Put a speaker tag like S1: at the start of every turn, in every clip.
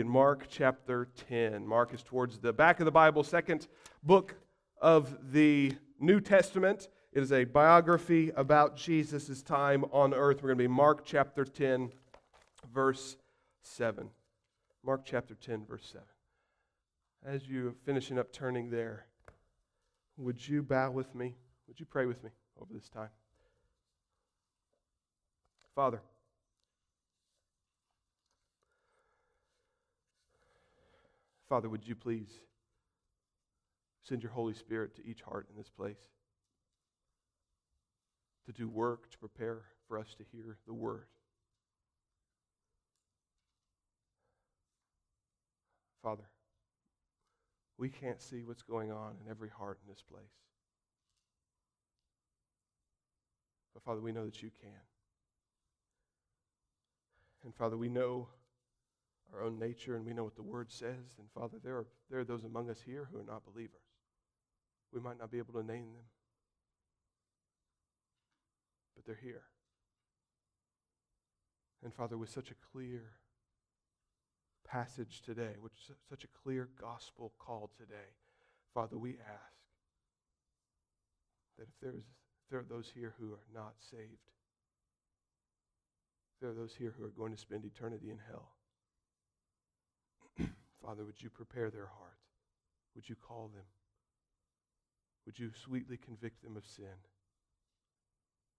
S1: in Mark chapter 10. Mark is towards the back of the Bible, second book of the New Testament. It is a biography about Jesus' time on earth. We're going to be Mark chapter 10, verse 7. Mark chapter 10, verse 7. As you're finishing up turning there, would you bow with me? Would you pray with me over this time? Father, Father, would you please send your Holy Spirit to each heart in this place to do work, to prepare for us to hear the word. Father, we can't see what's going on in every heart in this place. But Father, we know that you can. And Father, we know our own nature and we know what the Word says. And Father, there are, there are those among us here who are not believers. We might not be able to name them, but they're here. And Father, with such a clear passage today, which such a clear gospel call today, Father, we ask that if there, is, if there are those here who are not saved, there are those here who are going to spend eternity in hell, Father, would you prepare their heart? Would you call them? Would you sweetly convict them of sin?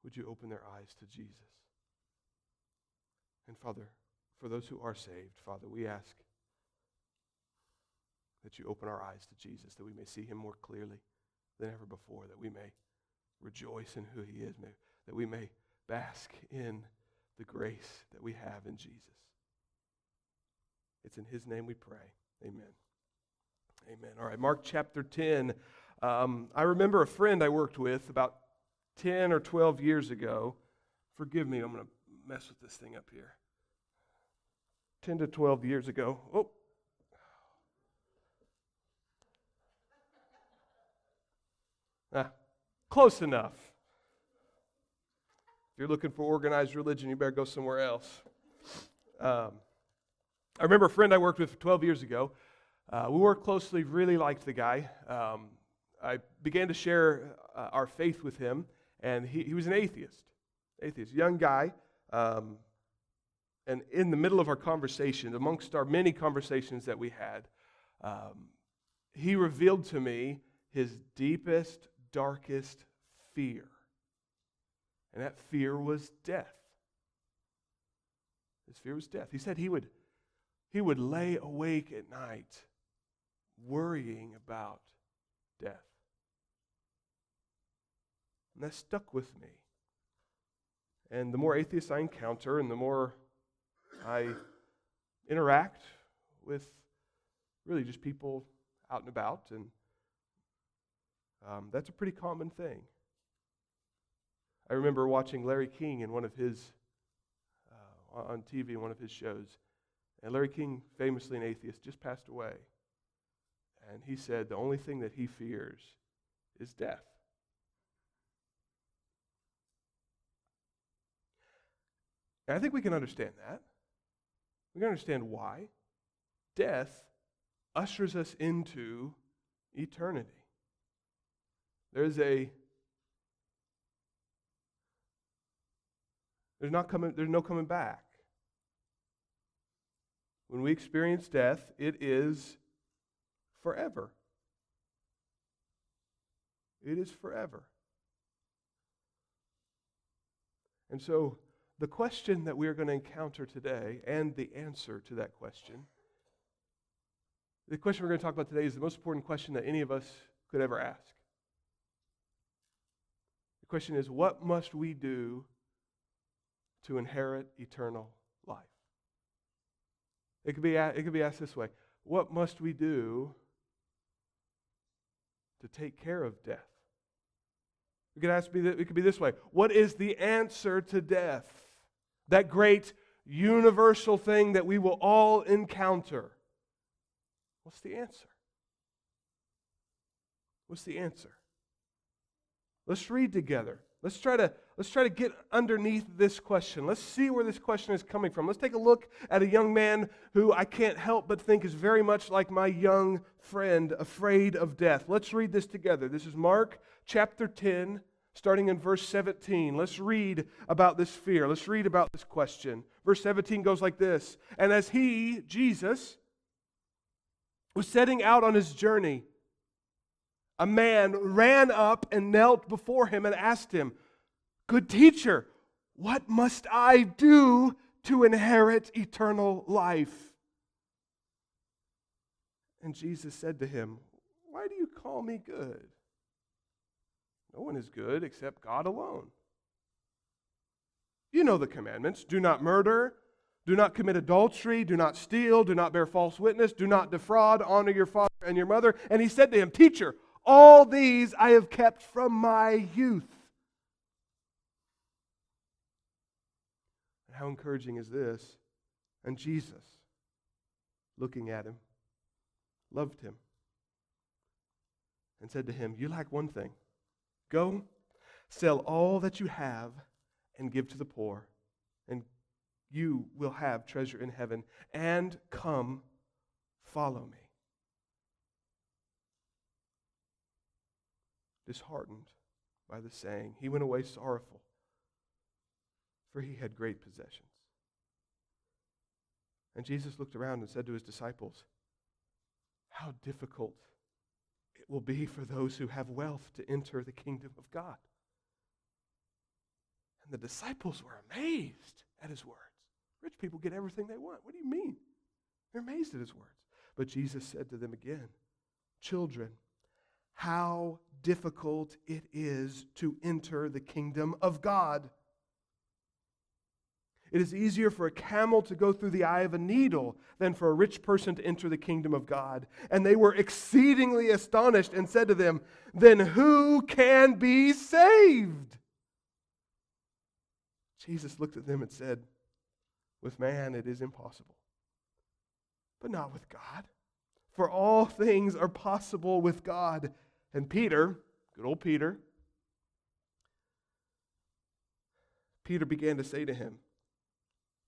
S1: Would you open their eyes to Jesus? And Father, for those who are saved, Father, we ask that you open our eyes to Jesus, that we may see him more clearly than ever before, that we may rejoice in who he is, that we may bask in the grace that we have in Jesus. It's in his name we pray. Amen. Amen. All right, Mark chapter 10. Um, I remember a friend I worked with about 10 or 12 years ago. Forgive me, I'm going to mess with this thing up here. 10 to 12 years ago. Oh. Ah, close enough. If you're looking for organized religion, you better go somewhere else. Um, I remember a friend I worked with 12 years ago. Uh, we worked closely, really liked the guy. Um, I began to share uh, our faith with him, and he, he was an atheist, atheist, young guy. Um, and in the middle of our conversation, amongst our many conversations that we had, um, he revealed to me his deepest, darkest fear. And that fear was death. His fear was death. He said he would he would lay awake at night worrying about death. And that stuck with me. And the more atheists I encounter and the more I interact with really just people out and about, and um, that's a pretty common thing. I remember watching Larry King in one of his, uh, on TV one of his shows, and Larry King, famously an atheist, just passed away. And he said the only thing that he fears is death. And I think we can understand that. We can understand why. Death ushers us into eternity. There's a there's not coming there's no coming back. When we experience death, it is forever. It is forever. And so, the question that we are going to encounter today, and the answer to that question, the question we're going to talk about today is the most important question that any of us could ever ask. The question is what must we do to inherit eternal? It could be, it could be asked this way What must we do to take care of death? We could, ask, it could be this way What is the answer to death? That great universal thing that we will all encounter. What's the answer? What's the answer? Let's read together. Let's try to let's try to get underneath this question. Let's see where this question is coming from. Let's take a look at a young man who I can't help but think is very much like my young friend, afraid of death. Let's read this together. This is Mark chapter 10, starting in verse 17. Let's read about this fear. Let's read about this question. Verse 17 goes like this And as he, Jesus, was setting out on his journey, a man ran up and knelt before him and asked him, Good teacher, what must I do to inherit eternal life? And Jesus said to him, Why do you call me good? No one is good except God alone. You know the commandments do not murder, do not commit adultery, do not steal, do not bear false witness, do not defraud, honor your father and your mother. And he said to him, Teacher, all these I have kept from my youth. How encouraging is this? And Jesus, looking at him, loved him and said to him, You lack one thing. Go, sell all that you have and give to the poor, and you will have treasure in heaven. And come, follow me. Disheartened by the saying, he went away sorrowful, for he had great possessions. And Jesus looked around and said to his disciples, How difficult it will be for those who have wealth to enter the kingdom of God. And the disciples were amazed at his words. Rich people get everything they want. What do you mean? They're amazed at his words. But Jesus said to them again, Children, how difficult it is to enter the kingdom of God. It is easier for a camel to go through the eye of a needle than for a rich person to enter the kingdom of God. And they were exceedingly astonished and said to them, Then who can be saved? Jesus looked at them and said, With man it is impossible, but not with God. For all things are possible with God. And Peter, good old Peter, Peter began to say to him,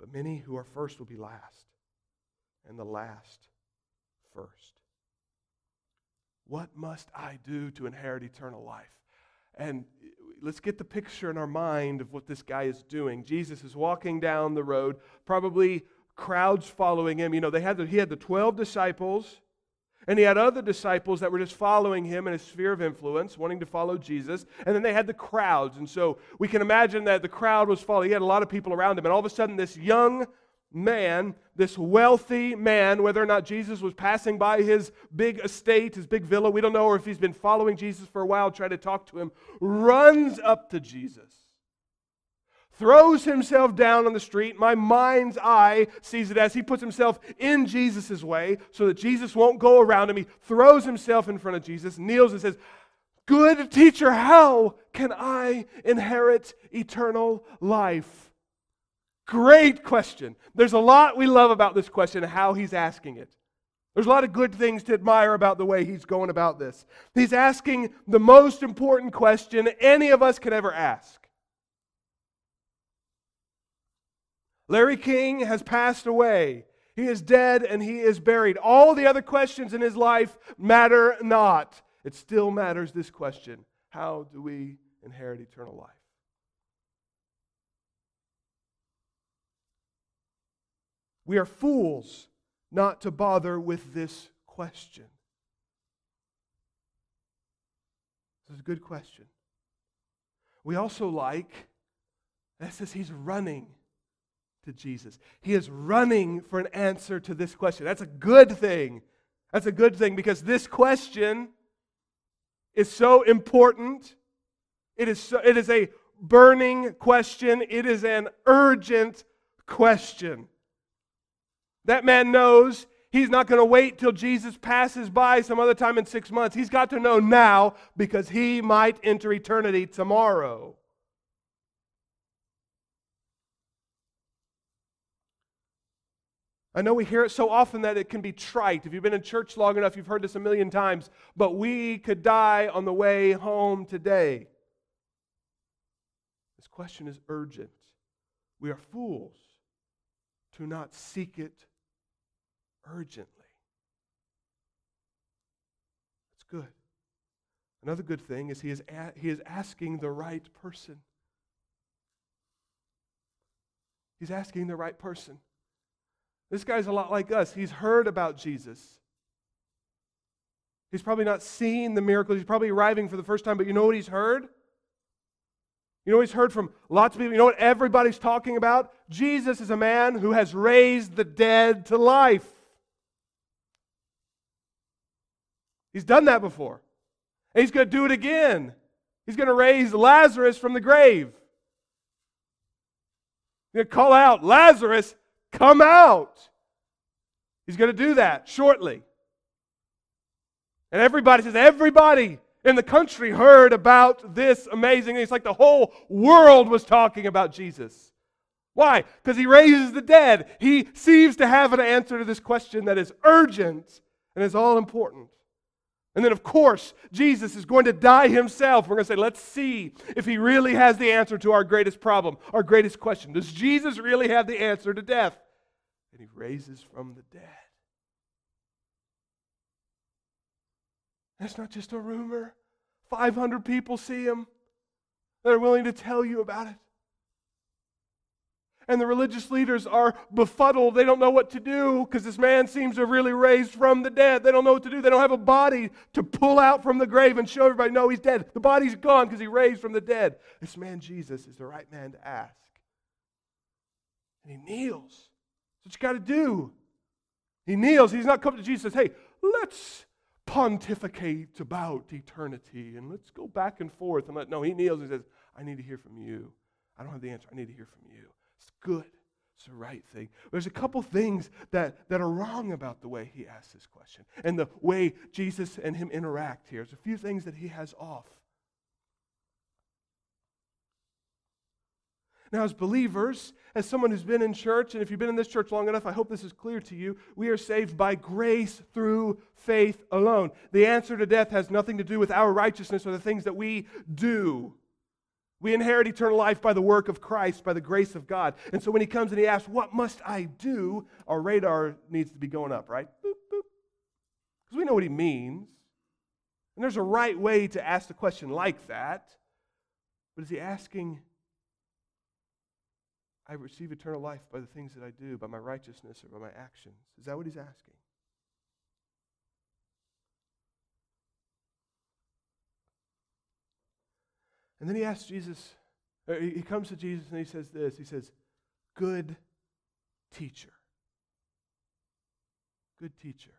S1: But many who are first will be last, and the last first. What must I do to inherit eternal life? And let's get the picture in our mind of what this guy is doing. Jesus is walking down the road, probably crowds following him. You know, they had the, he had the 12 disciples, and he had other disciples that were just following him in his sphere of influence, wanting to follow Jesus. And then they had the crowds. And so we can imagine that the crowd was following. He had a lot of people around him. And all of a sudden, this young man, this wealthy man, whether or not Jesus was passing by his big estate, his big villa, we don't know, or if he's been following Jesus for a while, trying to talk to him, runs up to Jesus throws himself down on the street. My mind's eye sees it as he puts himself in Jesus' way so that Jesus won't go around him. He throws himself in front of Jesus, kneels, and says, Good teacher, how can I inherit eternal life? Great question. There's a lot we love about this question how he's asking it. There's a lot of good things to admire about the way he's going about this. He's asking the most important question any of us could ever ask Larry King has passed away. He is dead and he is buried. All the other questions in his life matter not. It still matters this question How do we inherit eternal life? We are fools not to bother with this question. This is a good question. We also like, that says he's running to Jesus. He is running for an answer to this question. That's a good thing. That's a good thing because this question is so important. It is, so, it is a burning question, it is an urgent question. That man knows he's not going to wait till Jesus passes by some other time in six months. He's got to know now because he might enter eternity tomorrow. I know we hear it so often that it can be trite. If you've been in church long enough, you've heard this a million times. But we could die on the way home today. This question is urgent. We are fools to not seek it urgently. That's good. Another good thing is he is, a- he is asking the right person. He's asking the right person. This guy's a lot like us. He's heard about Jesus. He's probably not seen the miracles. He's probably arriving for the first time, but you know what he's heard? You know he's heard from lots of people? You know what everybody's talking about? Jesus is a man who has raised the dead to life. He's done that before. And he's going to do it again. He's going to raise Lazarus from the grave. He's going to call out, Lazarus, come out. He's going to do that shortly. And everybody says, everybody in the country heard about this amazing thing. It's like the whole world was talking about Jesus. Why? Because he raises the dead. He seems to have an answer to this question that is urgent and is all important. And then, of course, Jesus is going to die himself. We're going to say, let's see if he really has the answer to our greatest problem, our greatest question. Does Jesus really have the answer to death? And he raises from the dead. That's not just a rumor. 500 people see him that are willing to tell you about it. And the religious leaders are befuddled. They don't know what to do because this man seems to have really raised from the dead. They don't know what to do. They don't have a body to pull out from the grave and show everybody, no, he's dead. The body's gone because he raised from the dead. This man, Jesus, is the right man to ask. And he kneels. That's what you got to do. He kneels. He's not come to Jesus and says, hey, let's pontificate about eternity and let's go back and forth. And let, no, he kneels and says, I need to hear from you. I don't have the answer. I need to hear from you. It's good. It's the right thing. There's a couple things that, that are wrong about the way he asks this question and the way Jesus and him interact here. There's a few things that he has off. Now, as believers, as someone who's been in church, and if you've been in this church long enough, I hope this is clear to you. We are saved by grace through faith alone. The answer to death has nothing to do with our righteousness or the things that we do. We inherit eternal life by the work of Christ, by the grace of God. And so when he comes and he asks, What must I do? our radar needs to be going up, right? Because we know what he means. And there's a right way to ask the question like that. But is he asking, I receive eternal life by the things that I do, by my righteousness or by my actions? Is that what he's asking? And then he asks Jesus, he comes to Jesus and he says this He says, Good teacher. Good teacher.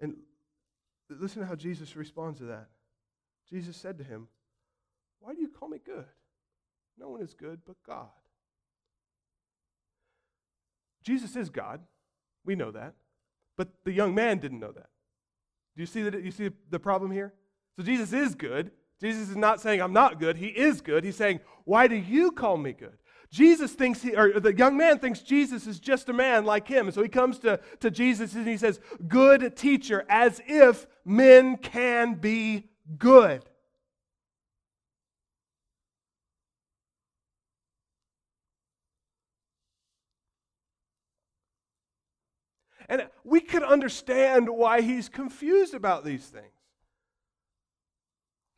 S1: And listen to how Jesus responds to that. Jesus said to him, Why do you call me good? No one is good but God. Jesus is God. We know that. But the young man didn't know that. Do you see that? You see the problem here? So Jesus is good. Jesus is not saying I'm not good. He is good. He's saying, "Why do you call me good?" Jesus thinks he, or the young man thinks Jesus is just a man like him. And so he comes to, to Jesus and he says, Good teacher, as if men can be good. And we could understand why he's confused about these things.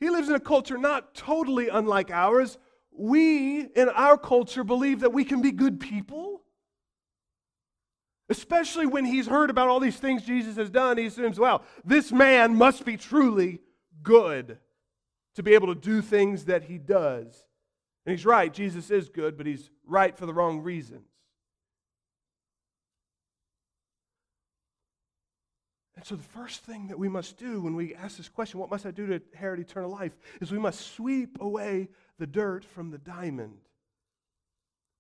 S1: He lives in a culture not totally unlike ours. We, in our culture, believe that we can be good people. Especially when he's heard about all these things Jesus has done, he assumes, well, this man must be truly good to be able to do things that he does. And he's right, Jesus is good, but he's right for the wrong reasons. And so, the first thing that we must do when we ask this question, what must I do to inherit eternal life, is we must sweep away the dirt from the diamond.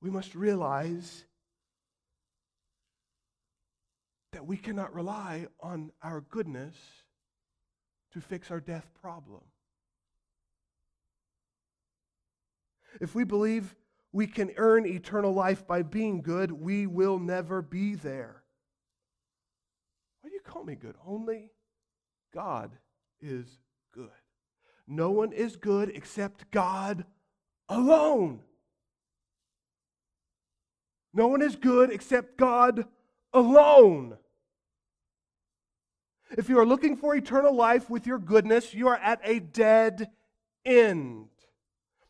S1: We must realize that we cannot rely on our goodness to fix our death problem. If we believe we can earn eternal life by being good, we will never be there. Call me good? Only God is good. No one is good except God alone. No one is good except God alone. If you are looking for eternal life with your goodness, you are at a dead end.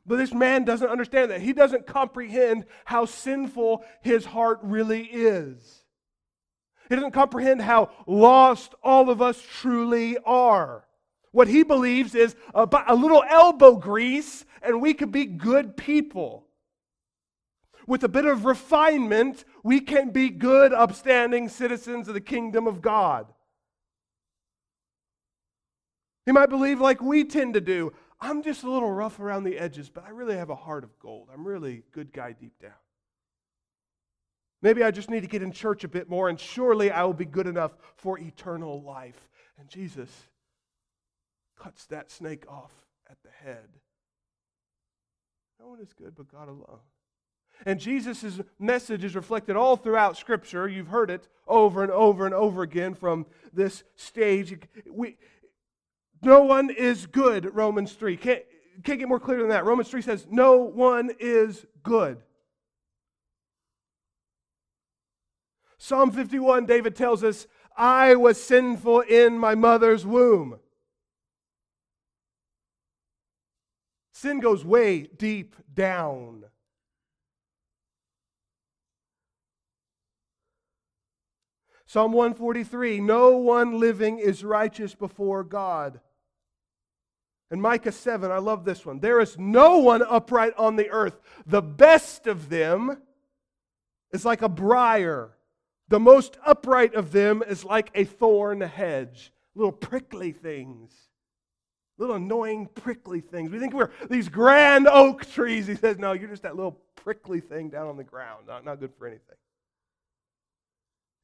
S1: But this man doesn't understand that. He doesn't comprehend how sinful his heart really is. He doesn't comprehend how lost all of us truly are. What he believes is a, a little elbow grease and we could be good people. With a bit of refinement, we can be good, upstanding citizens of the kingdom of God. He might believe, like we tend to do, I'm just a little rough around the edges, but I really have a heart of gold. I'm really a good guy deep down. Maybe I just need to get in church a bit more, and surely I will be good enough for eternal life. And Jesus cuts that snake off at the head. No one is good but God alone. And Jesus' message is reflected all throughout Scripture. You've heard it over and over and over again from this stage. We, no one is good, Romans 3. Can't, can't get more clear than that. Romans 3 says, No one is good. Psalm 51, David tells us, I was sinful in my mother's womb. Sin goes way deep down. Psalm 143 No one living is righteous before God. And Micah 7, I love this one. There is no one upright on the earth. The best of them is like a briar. The most upright of them is like a thorn hedge. Little prickly things. Little annoying prickly things. We think we're these grand oak trees. He says, no, you're just that little prickly thing down on the ground. Not, not good for anything.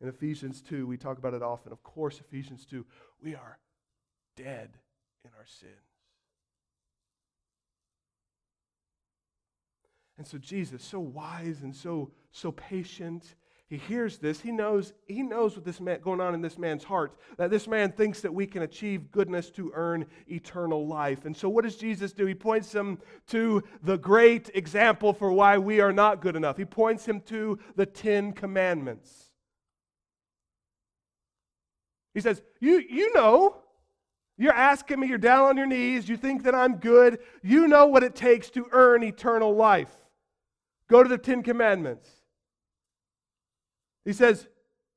S1: In Ephesians 2, we talk about it often. Of course, Ephesians 2, we are dead in our sins. And so Jesus, so wise and so so patient, he hears this. He knows he knows what this man going on in this man's heart. That this man thinks that we can achieve goodness to earn eternal life. And so what does Jesus do? He points him to the great example for why we are not good enough. He points him to the 10 commandments. He says, "You you know you're asking me, you're down on your knees, you think that I'm good. You know what it takes to earn eternal life. Go to the Ten Commandments. He says,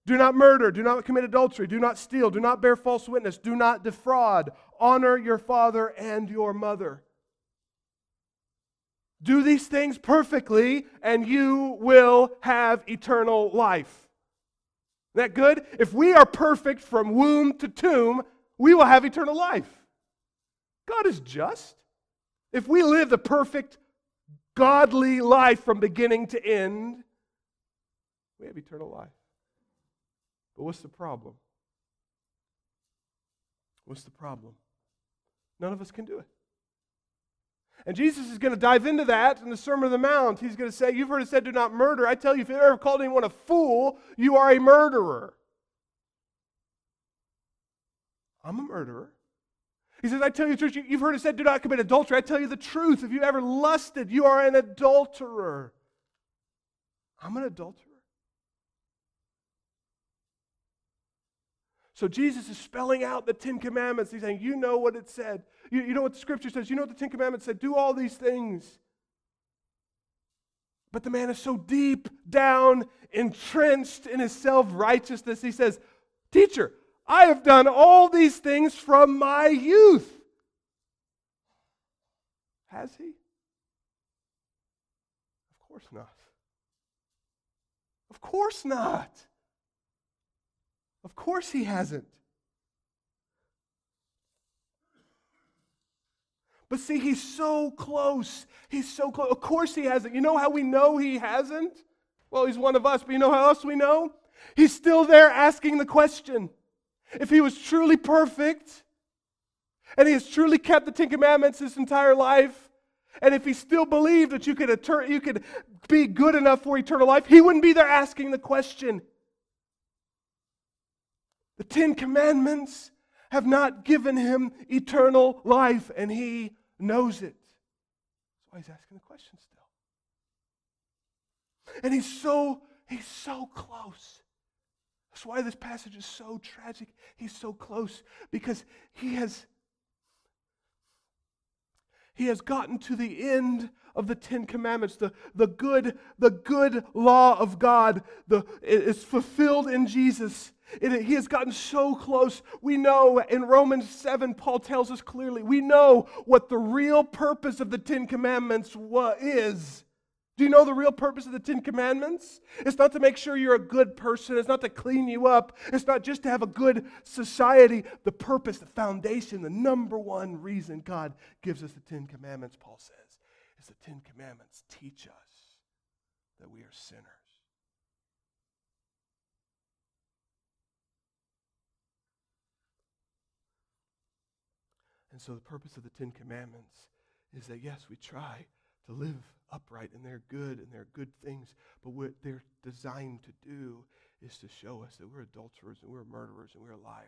S1: Do not murder, do not commit adultery, do not steal, do not bear false witness, do not defraud, honor your father and your mother. Do these things perfectly, and you will have eternal life. Isn't that good? If we are perfect from womb to tomb, we will have eternal life. God is just. If we live the perfect, godly life from beginning to end, we have eternal life. But what's the problem? What's the problem? None of us can do it. And Jesus is going to dive into that in the Sermon on the Mount. He's going to say, You've heard it said, do not murder. I tell you, if you ever called anyone a fool, you are a murderer. I'm a murderer. He says, I tell you truth, you've heard it said, do not commit adultery. I tell you the truth. If you ever lusted, you are an adulterer. I'm an adulterer. So Jesus is spelling out the Ten Commandments. He's saying, You know what it said. You, you know what the scripture says. You know what the Ten Commandments said. Do all these things. But the man is so deep down, entrenched in his self righteousness, he says, Teacher, I have done all these things from my youth. Has he? Of course not. Of course not. Of course he hasn't. But see, he's so close. He's so close. Of course he hasn't. You know how we know he hasn't? Well, he's one of us, but you know how else we know? He's still there asking the question. If he was truly perfect, and he has truly kept the Ten Commandments his entire life, and if he still believed that you could, you could be good enough for eternal life, he wouldn't be there asking the question. The Ten Commandments have not given him eternal life, and he knows it. That's why he's asking the question still. And he's so, he's so close. That's why this passage is so tragic. He's so close because he has he has gotten to the end of the Ten Commandments. The, the, good, the good law of God the, is fulfilled in Jesus. It, he has gotten so close. We know in Romans 7, Paul tells us clearly, we know what the real purpose of the Ten Commandments wa- is. Do you know the real purpose of the Ten Commandments? It's not to make sure you're a good person. It's not to clean you up. It's not just to have a good society. The purpose, the foundation, the number one reason God gives us the Ten Commandments, Paul says, is the Ten Commandments teach us that we are sinners. And so the purpose of the Ten Commandments is that, yes, we try to live upright and they're good and they're good things. But what they're designed to do is to show us that we're adulterers and we're murderers and we're liars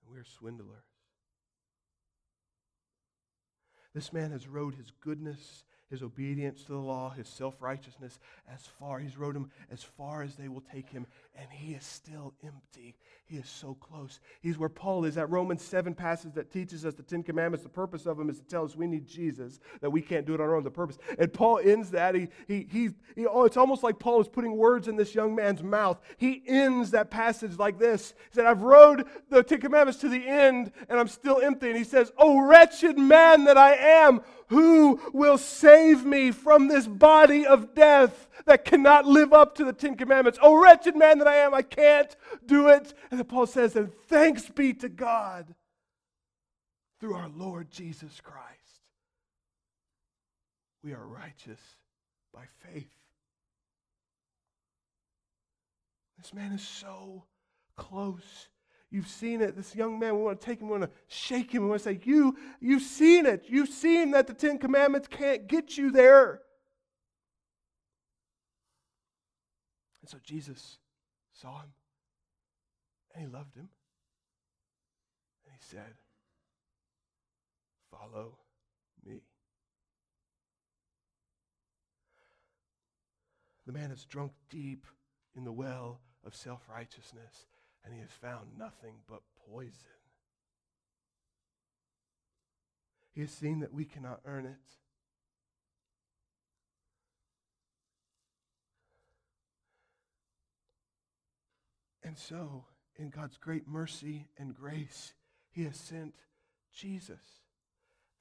S1: and we're swindlers. This man has rode his goodness his obedience to the law, his self righteousness as far. He's rode him as far as they will take him, and he is still empty. He is so close. He's where Paul is. That Romans 7 passage that teaches us the Ten Commandments, the purpose of them is to tell us we need Jesus, that we can't do it on our own, the purpose. And Paul ends that. He, he, he, he oh, it's almost like Paul is putting words in this young man's mouth. He ends that passage like this He said, I've rode the Ten Commandments to the end, and I'm still empty. And he says, Oh, wretched man that I am, who will save me from this body of death that cannot live up to the Ten Commandments? Oh, wretched man that I am, I can't do it. And then Paul says, And thanks be to God through our Lord Jesus Christ. We are righteous by faith. This man is so close You've seen it. This young man, we want to take him, we want to shake him, we want to say, You, you've seen it. You've seen that the Ten Commandments can't get you there. And so Jesus saw him and he loved him. And he said, Follow me. The man has drunk deep in the well of self righteousness and he has found nothing but poison. He has seen that we cannot earn it. And so, in God's great mercy and grace, he has sent Jesus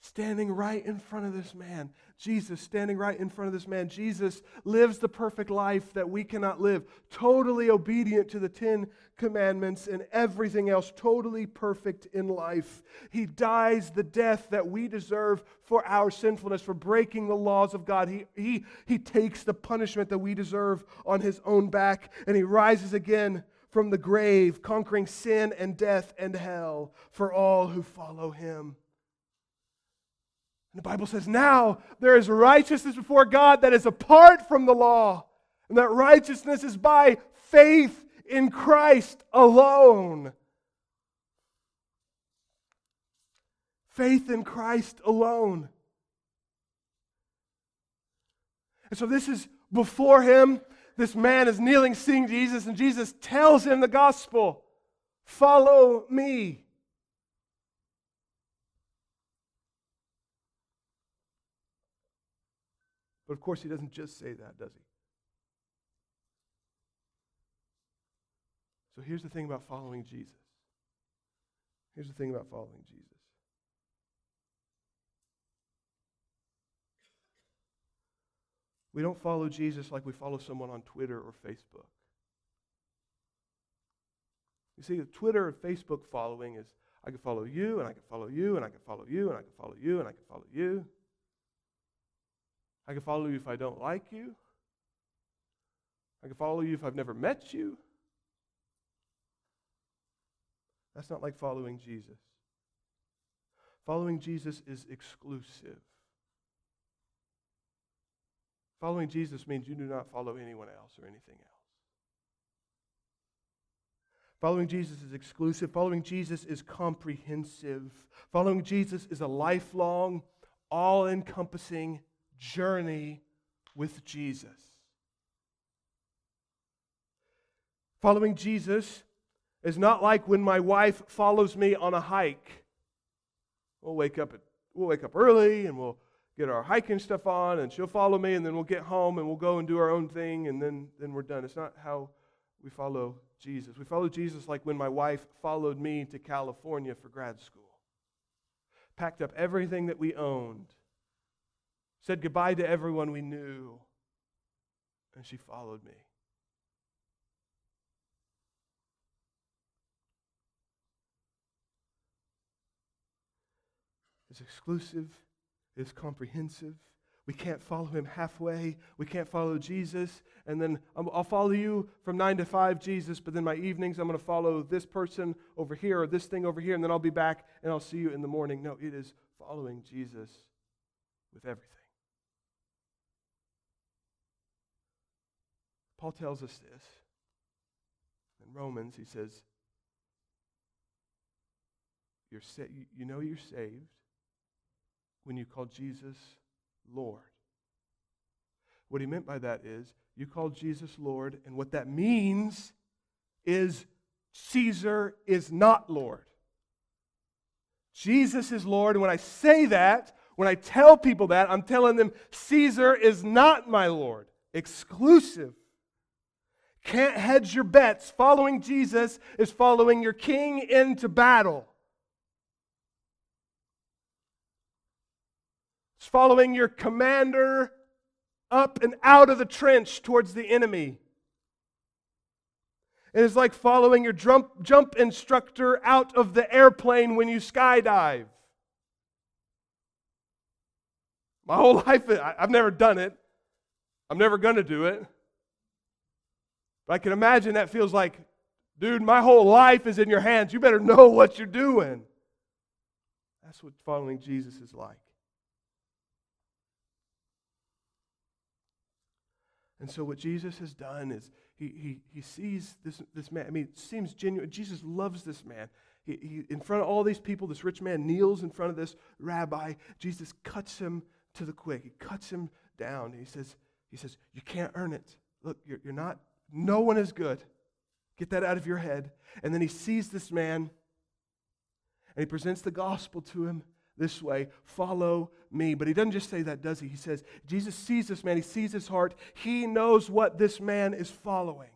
S1: standing right in front of this man. Jesus standing right in front of this man. Jesus lives the perfect life that we cannot live, totally obedient to the Ten Commandments and everything else, totally perfect in life. He dies the death that we deserve for our sinfulness, for breaking the laws of God. He, he, he takes the punishment that we deserve on his own back, and he rises again from the grave, conquering sin and death and hell for all who follow him. And the Bible says, now there is righteousness before God that is apart from the law. And that righteousness is by faith in Christ alone. Faith in Christ alone. And so this is before him. This man is kneeling, seeing Jesus, and Jesus tells him the gospel Follow me. But of course, he doesn't just say that, does he? So here's the thing about following Jesus. Here's the thing about following Jesus. We don't follow Jesus like we follow someone on Twitter or Facebook. You see, the Twitter or Facebook following is I could follow you, and I could follow you, and I could follow you, and I could follow you, and I could follow you. I could follow you if I don't like you. I could follow you if I've never met you. That's not like following Jesus. Following Jesus is exclusive. Following Jesus means you do not follow anyone else or anything else. Following Jesus is exclusive. Following Jesus is comprehensive. Following Jesus is a lifelong, all encompassing journey with Jesus. Following Jesus is not like when my wife follows me on a hike. We'll wake up at, we'll wake up early and we'll get our hiking stuff on and she'll follow me and then we'll get home and we'll go and do our own thing and then, then we're done. It's not how we follow Jesus. We follow Jesus like when my wife followed me to California for grad school. Packed up everything that we owned, said goodbye to everyone we knew, and she followed me. It's exclusive, it's comprehensive. We can't follow him halfway. We can't follow Jesus. And then I'll follow you from 9 to 5, Jesus, but then my evenings I'm going to follow this person over here or this thing over here, and then I'll be back and I'll see you in the morning. No, it is following Jesus with everything. Paul tells us this. In Romans, he says, you're sa- you know you're saved when you call Jesus Lord. What he meant by that is you call Jesus Lord, and what that means is Caesar is not Lord. Jesus is Lord, and when I say that, when I tell people that, I'm telling them Caesar is not my Lord. Exclusive. Can't hedge your bets. Following Jesus is following your king into battle. It's following your commander up and out of the trench towards the enemy. It is like following your jump, jump instructor out of the airplane when you skydive. My whole life, I've never done it. I'm never going to do it. But I can imagine that feels like, dude, my whole life is in your hands. You better know what you're doing. That's what following Jesus is like. And so, what Jesus has done is he, he, he sees this, this man. I mean, it seems genuine. Jesus loves this man. He, he, in front of all these people, this rich man kneels in front of this rabbi. Jesus cuts him to the quick. He cuts him down. He says, he says You can't earn it. Look, you're, you're not, no one is good. Get that out of your head. And then he sees this man and he presents the gospel to him this way follow me. But he doesn't just say that, does he? He says, Jesus sees this man, he sees his heart, he knows what this man is following.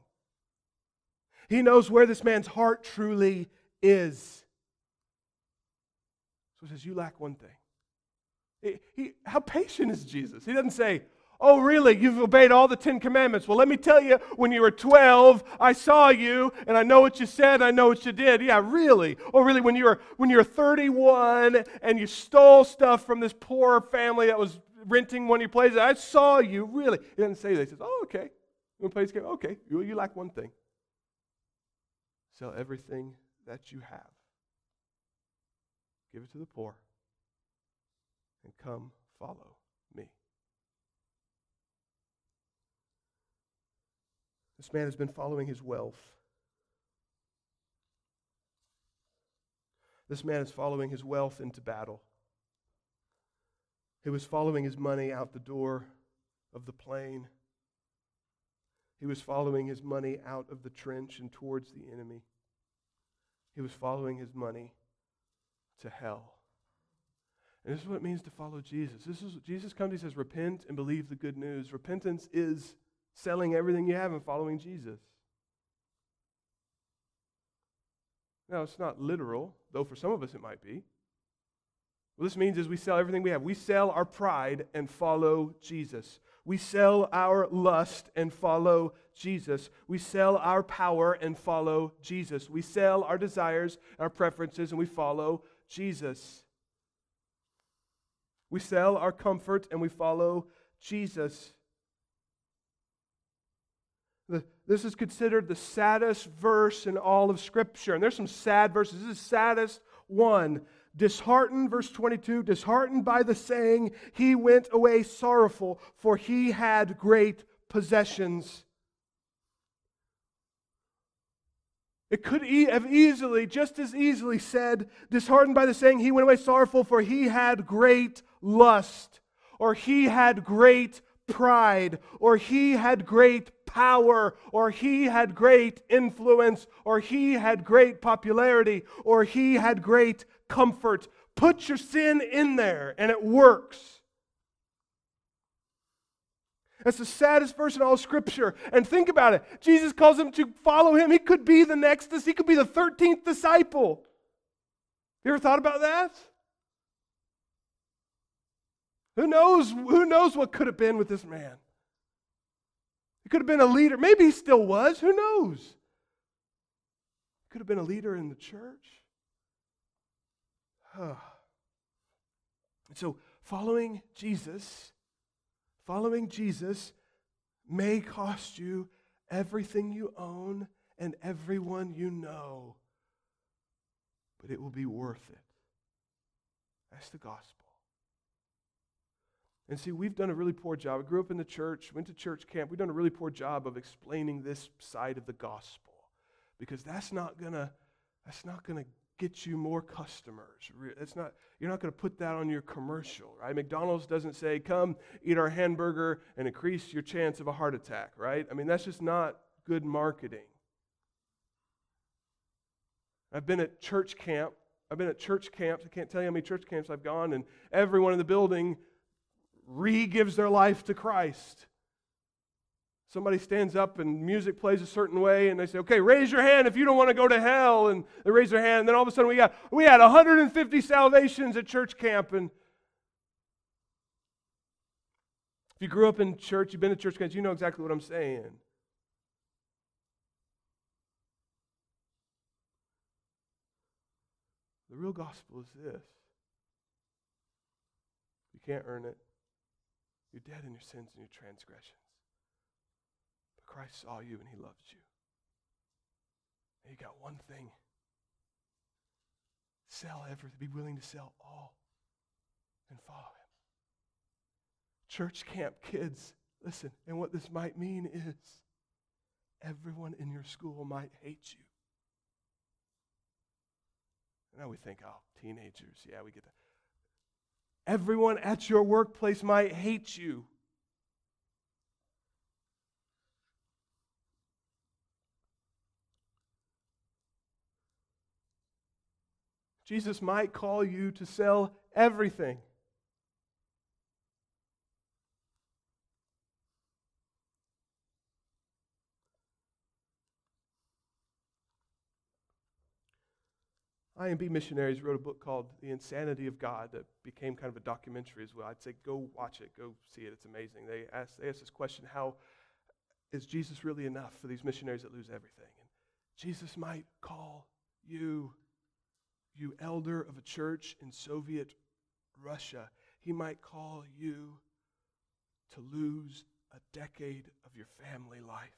S1: He knows where this man's heart truly is. So he says, You lack one thing. He, he, how patient is Jesus? He doesn't say, Oh, really? You've obeyed all the Ten Commandments. Well, let me tell you, when you were 12, I saw you and I know what you said, I know what you did. Yeah, really? Oh, really? When you were, when you were 31 and you stole stuff from this poor family that was renting one of your places, I saw you, really? He doesn't say that. He says, Oh, okay. You want to play this game? Okay. You, you lack one thing sell everything that you have, give it to the poor, and come follow me. This man has been following his wealth. This man is following his wealth into battle. He was following his money out the door of the plane. He was following his money out of the trench and towards the enemy. He was following his money to hell. And this is what it means to follow Jesus. This is Jesus comes, he says, repent and believe the good news. Repentance is selling everything you have and following Jesus. Now, it's not literal, though for some of us it might be. What this means is we sell everything we have. We sell our pride and follow Jesus. We sell our lust and follow Jesus. We sell our power and follow Jesus. We sell our desires, our preferences, and we follow Jesus. We sell our comfort and we follow Jesus. The, this is considered the saddest verse in all of Scripture. And there's some sad verses. This is the saddest one. Disheartened, verse 22, disheartened by the saying, he went away sorrowful, for he had great possessions. It could have easily, just as easily said, disheartened by the saying, he went away sorrowful, for he had great lust, or he had great pride, or he had great power, or he had great influence, or he had great popularity, or he had great comfort. Put your sin in there, and it works. That's the saddest verse in all Scripture. And think about it. Jesus calls him to follow him. He could be the next, he could be the 13th disciple. You ever thought about that? Who knows, who knows what could have been with this man? He could have been a leader. Maybe he still was. Who knows? He could have been a leader in the church. and so, following Jesus, following Jesus may cost you everything you own and everyone you know, but it will be worth it. That's the gospel. And see, we've done a really poor job. I grew up in the church, went to church camp. We've done a really poor job of explaining this side of the gospel because that's not gonna that's not gonna get you more customers. It's not, you're not going to put that on your commercial, right? McDonald's doesn't say, come eat our hamburger and increase your chance of a heart attack, right? I mean, that's just not good marketing. I've been at church camp. I've been at church camps. I can't tell you how many church camps I've gone, and everyone in the building re gives their life to Christ. Somebody stands up and music plays a certain way, and they say, "Okay, raise your hand if you don't want to go to hell." And they raise their hand, and then all of a sudden we got we had 150 salvations at church camp, and if you grew up in church, you've been to church camps, you know exactly what I'm saying. The real gospel is this: you can't earn it. You're dead in your sins and your transgressions. But Christ saw you and he loves you. And you got one thing. Sell everything. Be willing to sell all and follow him. Church camp kids, listen, and what this might mean is everyone in your school might hate you. And Now we think, oh, teenagers, yeah, we get that. Everyone at your workplace might hate you. Jesus might call you to sell everything. IMB missionaries wrote a book called The Insanity of God that became kind of a documentary as well. I'd say go watch it, go see it. It's amazing. They asked, they asked this question how is Jesus really enough for these missionaries that lose everything? And Jesus might call you you elder of a church in Soviet Russia, he might call you to lose a decade of your family life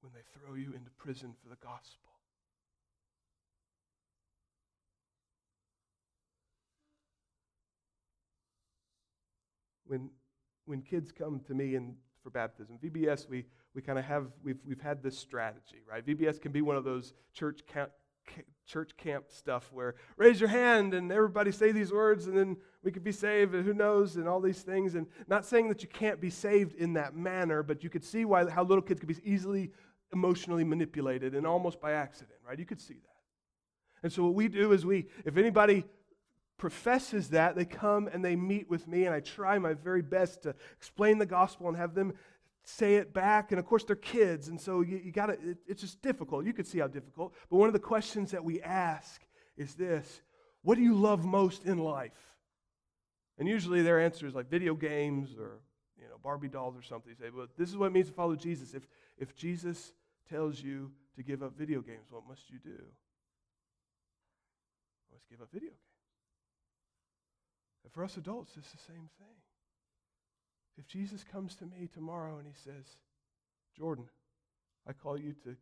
S1: when they throw you into prison for the gospel. When, when kids come to me and for baptism, VBS, we, we kind of have, we've, we've had this strategy, right? VBS can be one of those church camp, church camp stuff where raise your hand and everybody say these words and then we could be saved and who knows and all these things. And not saying that you can't be saved in that manner but you could see why how little kids could be easily emotionally manipulated and almost by accident right? You could see that. And so what we do is we if anybody professes that they come and they meet with me and i try my very best to explain the gospel and have them say it back. And of course, they're kids, and so you, you got to, it, it's just difficult. You could see how difficult. But one of the questions that we ask is this What do you love most in life? And usually their answer is like video games or, you know, Barbie dolls or something. You say, well, this is what it means to follow Jesus. If, if Jesus tells you to give up video games, what must you do? Must give up video games. And for us adults, it's the same thing. If Jesus comes to me tomorrow and he says, Jordan, I call you to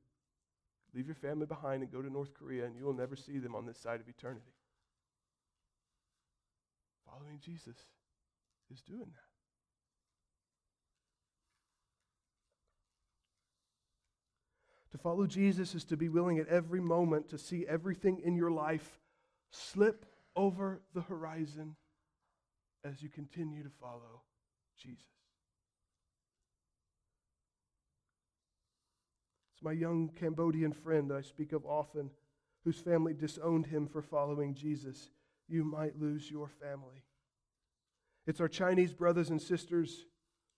S1: leave your family behind and go to North Korea, and you will never see them on this side of eternity. Following Jesus is doing that. To follow Jesus is to be willing at every moment to see everything in your life slip over the horizon as you continue to follow Jesus. It's my young Cambodian friend that I speak of often, whose family disowned him for following Jesus. You might lose your family. It's our Chinese brothers and sisters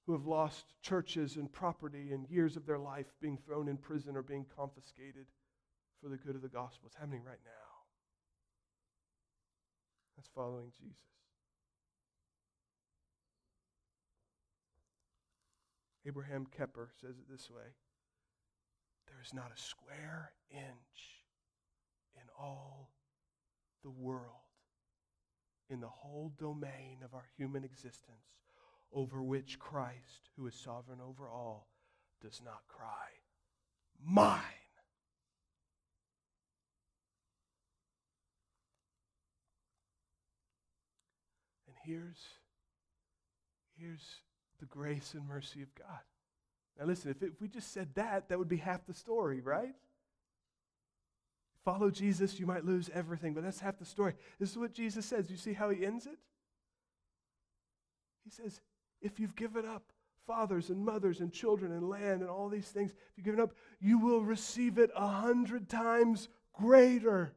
S1: who have lost churches and property and years of their life being thrown in prison or being confiscated for the good of the gospel. It's happening right now. That's following Jesus. Abraham Kuyper says it this way There is not a square inch in all the world, in the whole domain of our human existence, over which Christ, who is sovereign over all, does not cry, Mine. And here's, here's the grace and mercy of God. Now, listen, if, it, if we just said that, that would be half the story, right? Follow Jesus, you might lose everything, but that's half the story. This is what Jesus says. You see how he ends it? He says, if you've given up fathers and mothers and children and land and all these things, if you've given up, you will receive it a hundred times greater.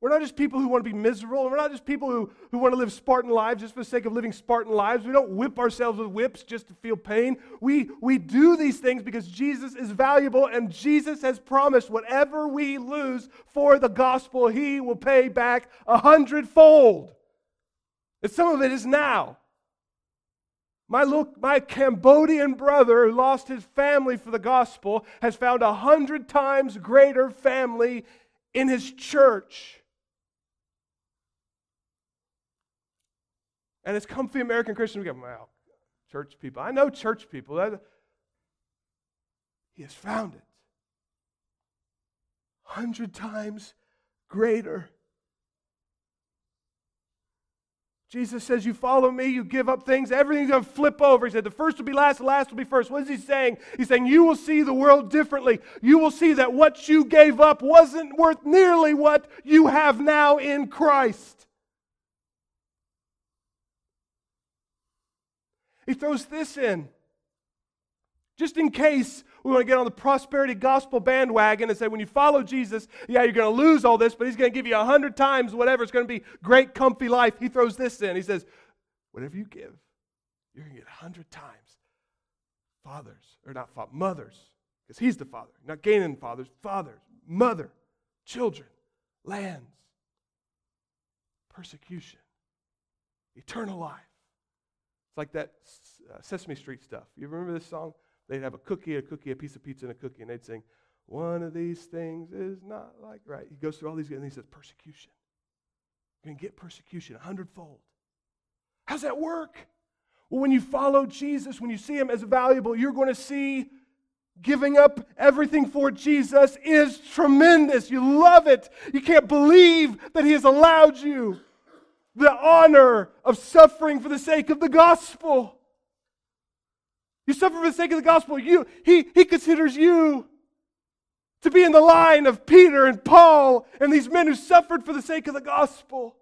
S1: We're not just people who want to be miserable. We're not just people who, who want to live Spartan lives just for the sake of living Spartan lives. We don't whip ourselves with whips just to feel pain. We, we do these things because Jesus is valuable and Jesus has promised whatever we lose for the gospel, he will pay back a hundredfold. And some of it is now. My, look, my Cambodian brother who lost his family for the gospel has found a hundred times greater family in his church. And as comfy American Christians, we go, well, church people. I know church people. He has found it. Hundred times greater. Jesus says, You follow me, you give up things, everything's going to flip over. He said, The first will be last, the last will be first. What is he saying? He's saying, You will see the world differently. You will see that what you gave up wasn't worth nearly what you have now in Christ. He throws this in. Just in case we want to get on the prosperity gospel bandwagon and say, when you follow Jesus, yeah, you're going to lose all this, but he's going to give you a hundred times whatever. It's going to be great, comfy life. He throws this in. He says, whatever you give, you're going to get a hundred times. Fathers, or not fa- mothers, because he's the father. Not gaining fathers, fathers, mother, children, lands, persecution, eternal life. It's like that uh, Sesame Street stuff. You remember this song? They'd have a cookie, a cookie, a piece of pizza, and a cookie, and they'd sing, One of these things is not like right. He goes through all these, and he says, Persecution. You're going to get persecution a hundredfold. How's that work? Well, when you follow Jesus, when you see him as valuable, you're going to see giving up everything for Jesus is tremendous. You love it. You can't believe that he has allowed you the honor of suffering for the sake of the gospel. You suffer for the sake of the gospel. You, he, he considers you to be in the line of Peter and Paul and these men who suffered for the sake of the gospel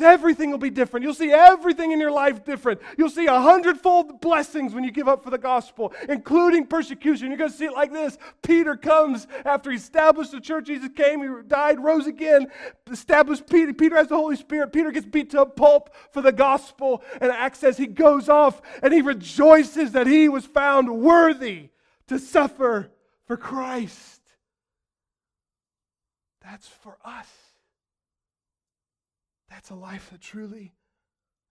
S1: everything will be different. You'll see everything in your life different. You'll see a hundredfold blessings when you give up for the gospel, including persecution. You're going to see it like this. Peter comes after he established the church. Jesus came, he died, rose again, established Peter. Peter has the Holy Spirit. Peter gets beat to a pulp for the gospel. And Acts says he goes off and he rejoices that he was found worthy to suffer for Christ. That's for us. That's a life that truly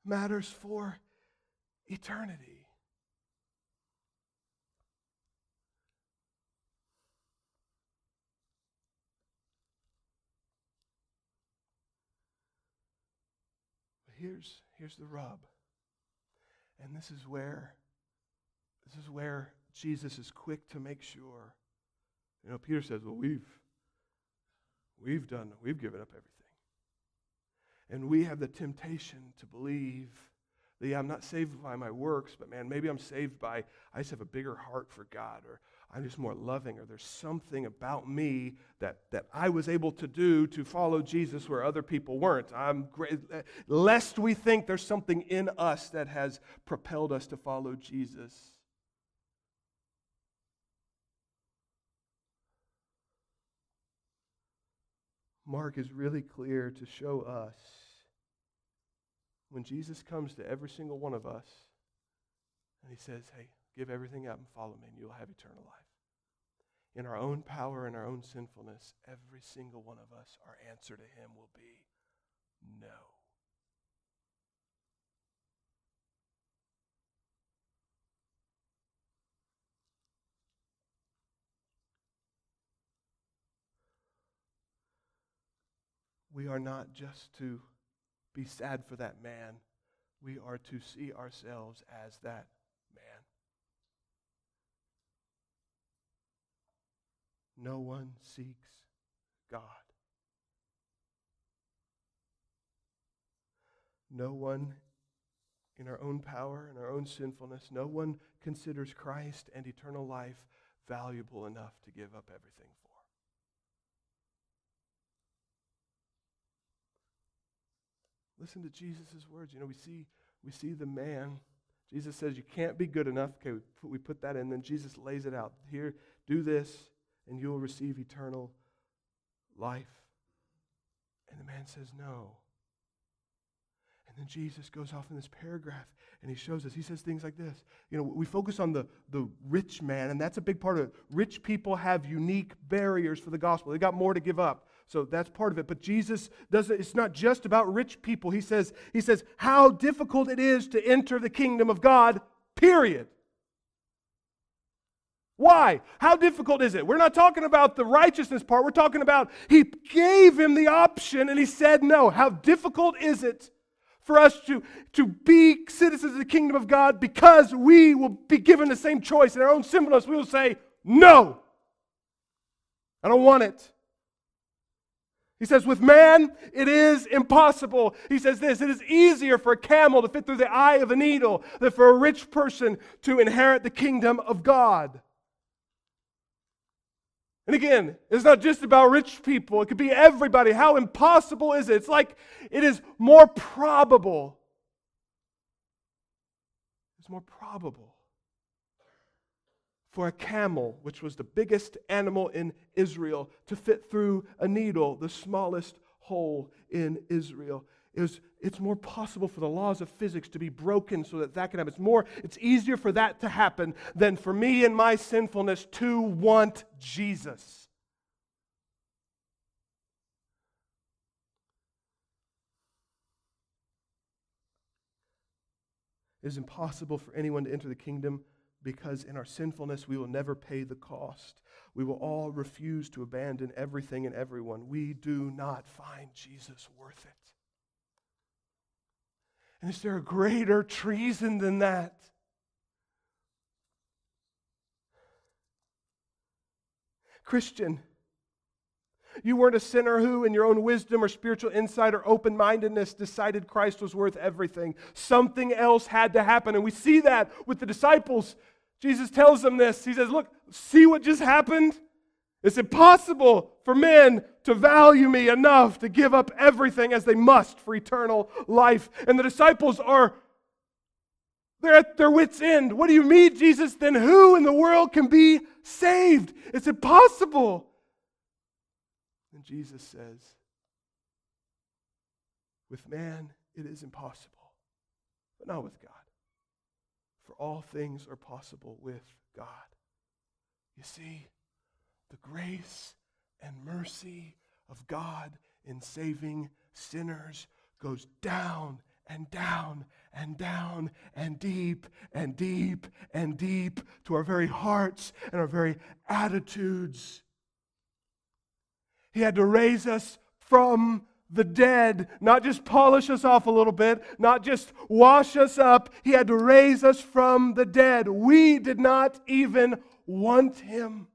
S1: matters for eternity. But here's, here's the rub. And this is where this is where Jesus is quick to make sure. You know, Peter says, Well, we've we've done, we've given up everything. And we have the temptation to believe that, yeah, I'm not saved by my works, but man, maybe I'm saved by, I just have a bigger heart for God, or I'm just more loving, or there's something about me that, that I was able to do to follow Jesus where other people weren't. I'm great, lest we think there's something in us that has propelled us to follow Jesus. Mark is really clear to show us when Jesus comes to every single one of us and he says, Hey, give everything up and follow me, and you'll have eternal life. In our own power and our own sinfulness, every single one of us, our answer to him will be no. We are not just to be sad for that man, we are to see ourselves as that man. No one seeks God. No one in our own power and our own sinfulness, no one considers Christ and eternal life valuable enough to give up everything Listen to Jesus' words. You know, we see, we see the man. Jesus says, You can't be good enough. Okay, we put, we put that in. Then Jesus lays it out. Here, do this, and you'll receive eternal life. And the man says, No. And then Jesus goes off in this paragraph and he shows us. He says things like this. You know, we focus on the, the rich man, and that's a big part of it. Rich people have unique barriers for the gospel, they got more to give up. So that's part of it. But Jesus doesn't, it's not just about rich people. He says, he says, how difficult it is to enter the kingdom of God, period. Why? How difficult is it? We're not talking about the righteousness part. We're talking about he gave him the option and he said no. How difficult is it for us to, to be citizens of the kingdom of God because we will be given the same choice in our own sinfulness? We will say, no, I don't want it. He says, with man, it is impossible. He says this it is easier for a camel to fit through the eye of a needle than for a rich person to inherit the kingdom of God. And again, it's not just about rich people, it could be everybody. How impossible is it? It's like it is more probable. It's more probable for a camel, which was the biggest animal in Israel, to fit through a needle, the smallest hole in Israel. It was, it's more possible for the laws of physics to be broken so that that can happen. It's more, it's easier for that to happen than for me and my sinfulness to want Jesus. It is impossible for anyone to enter the kingdom because in our sinfulness we will never pay the cost. We will all refuse to abandon everything and everyone. We do not find Jesus worth it. And is there a greater treason than that? Christian, you weren't a sinner who, in your own wisdom or spiritual insight or open mindedness, decided Christ was worth everything. Something else had to happen. And we see that with the disciples. Jesus tells them this. He says, Look, see what just happened? It's impossible for men to value me enough to give up everything as they must for eternal life. And the disciples are they're at their wits' end. What do you mean, Jesus? Then who in the world can be saved? It's impossible. And Jesus says, With man, it is impossible, but not with God. For all things are possible with God. You see, the grace and mercy of God in saving sinners goes down and down and down and deep and deep and deep to our very hearts and our very attitudes. He had to raise us from the dead, not just polish us off a little bit, not just wash us up. He had to raise us from the dead. We did not even want him.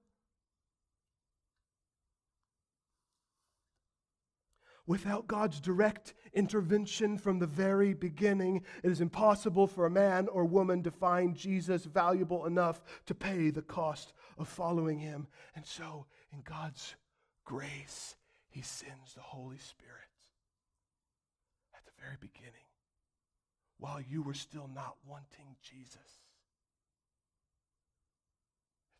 S1: Without God's direct intervention from the very beginning, it is impossible for a man or woman to find Jesus valuable enough to pay the cost of following him. And so, in God's grace, he sends the Holy Spirit very beginning while you were still not wanting Jesus.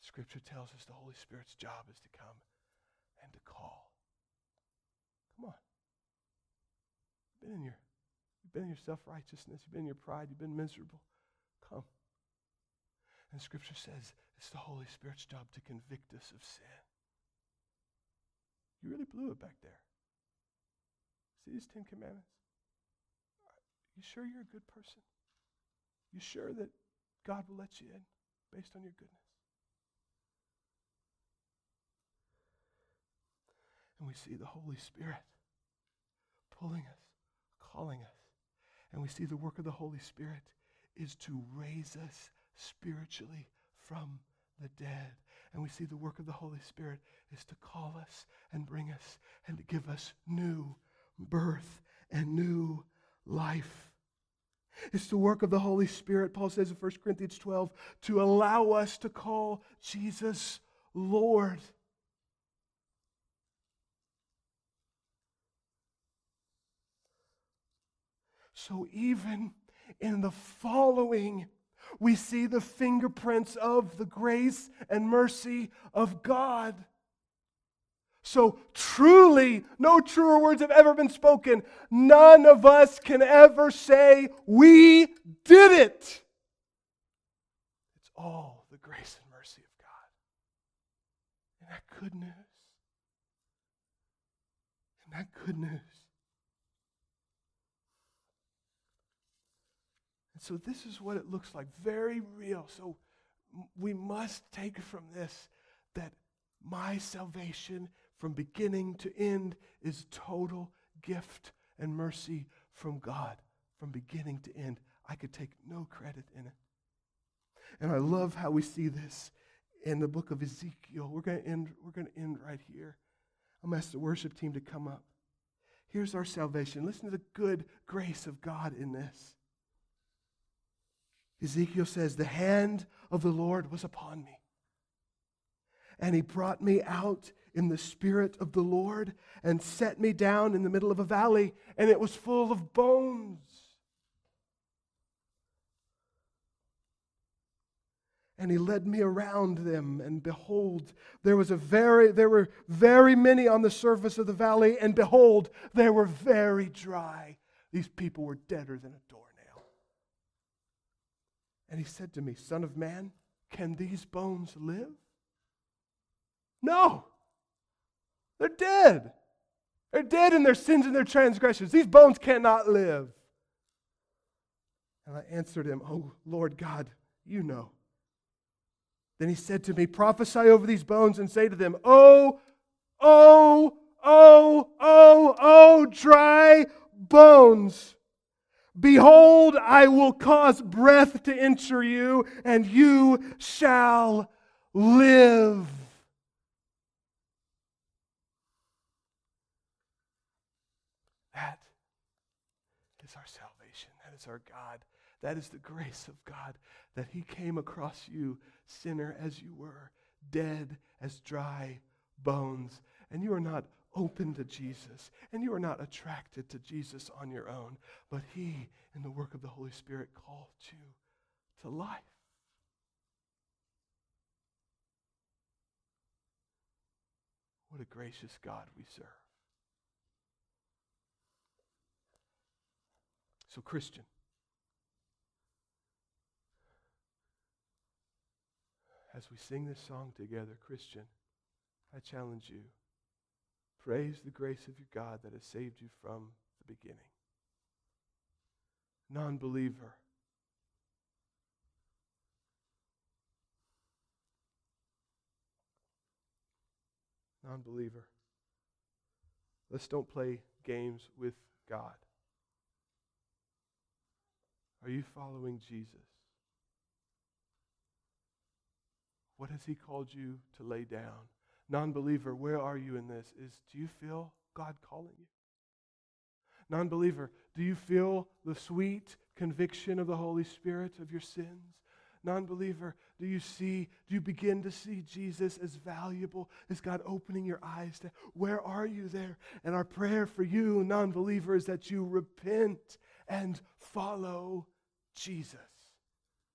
S1: Scripture tells us the Holy Spirit's job is to come and to call. Come on. You've been in your, you've been in your self-righteousness, you've been in your pride, you've been miserable. Come. And Scripture says it's the Holy Spirit's job to convict us of sin. You really blew it back there. See these Ten Commandments? You sure you're a good person? You sure that God will let you in based on your goodness? And we see the Holy Spirit pulling us, calling us. And we see the work of the Holy Spirit is to raise us spiritually from the dead. And we see the work of the Holy Spirit is to call us and bring us and to give us new birth and new life. It's the work of the Holy Spirit, Paul says in 1 Corinthians 12, to allow us to call Jesus Lord. So even in the following, we see the fingerprints of the grace and mercy of God. So truly, no truer words have ever been spoken. None of us can ever say, We did it. It's all the grace and mercy of God. Isn't that good news? That good news? And so this is what it looks like very real. So we must take from this that my salvation from beginning to end is total gift and mercy from God from beginning to end. I could take no credit in it. And I love how we see this in the book of Ezekiel. We're going to end, we're going to end right here. I'm going to ask the worship team to come up. Here's our salvation. Listen to the good grace of God in this. Ezekiel says, The hand of the Lord was upon me. And he brought me out in the spirit of the Lord and set me down in the middle of a valley, and it was full of bones. and he led me around them and behold there was a very there were very many on the surface of the valley and behold they were very dry these people were deader than a door and he said to me, Son of man, can these bones live? No. They're dead. They're dead in their sins and their transgressions. These bones cannot live. And I answered him, Oh, Lord God, you know. Then he said to me, Prophesy over these bones and say to them, Oh, oh, oh, oh, oh, dry bones. Behold, I will cause breath to enter you, and you shall live. That is our salvation. That is our God. That is the grace of God that He came across you, sinner as you were, dead as dry bones. And you are not open to Jesus. And you are not attracted to Jesus on your own, but He, in the work of the Holy Spirit, called you to life. What a gracious God we serve. So, Christian, as we sing this song together, Christian, I challenge you Praise the grace of your God that has saved you from the beginning. non believer. Non believer. Let's don't play games with God. Are you following Jesus? What has He called you to lay down? Non believer, where are you in this? Is do you feel God calling you? Non believer, do you feel the sweet conviction of the Holy Spirit of your sins? Non believer, do you see, do you begin to see Jesus as valuable? Is God opening your eyes to where are you there? And our prayer for you, non believer, is that you repent and follow Jesus.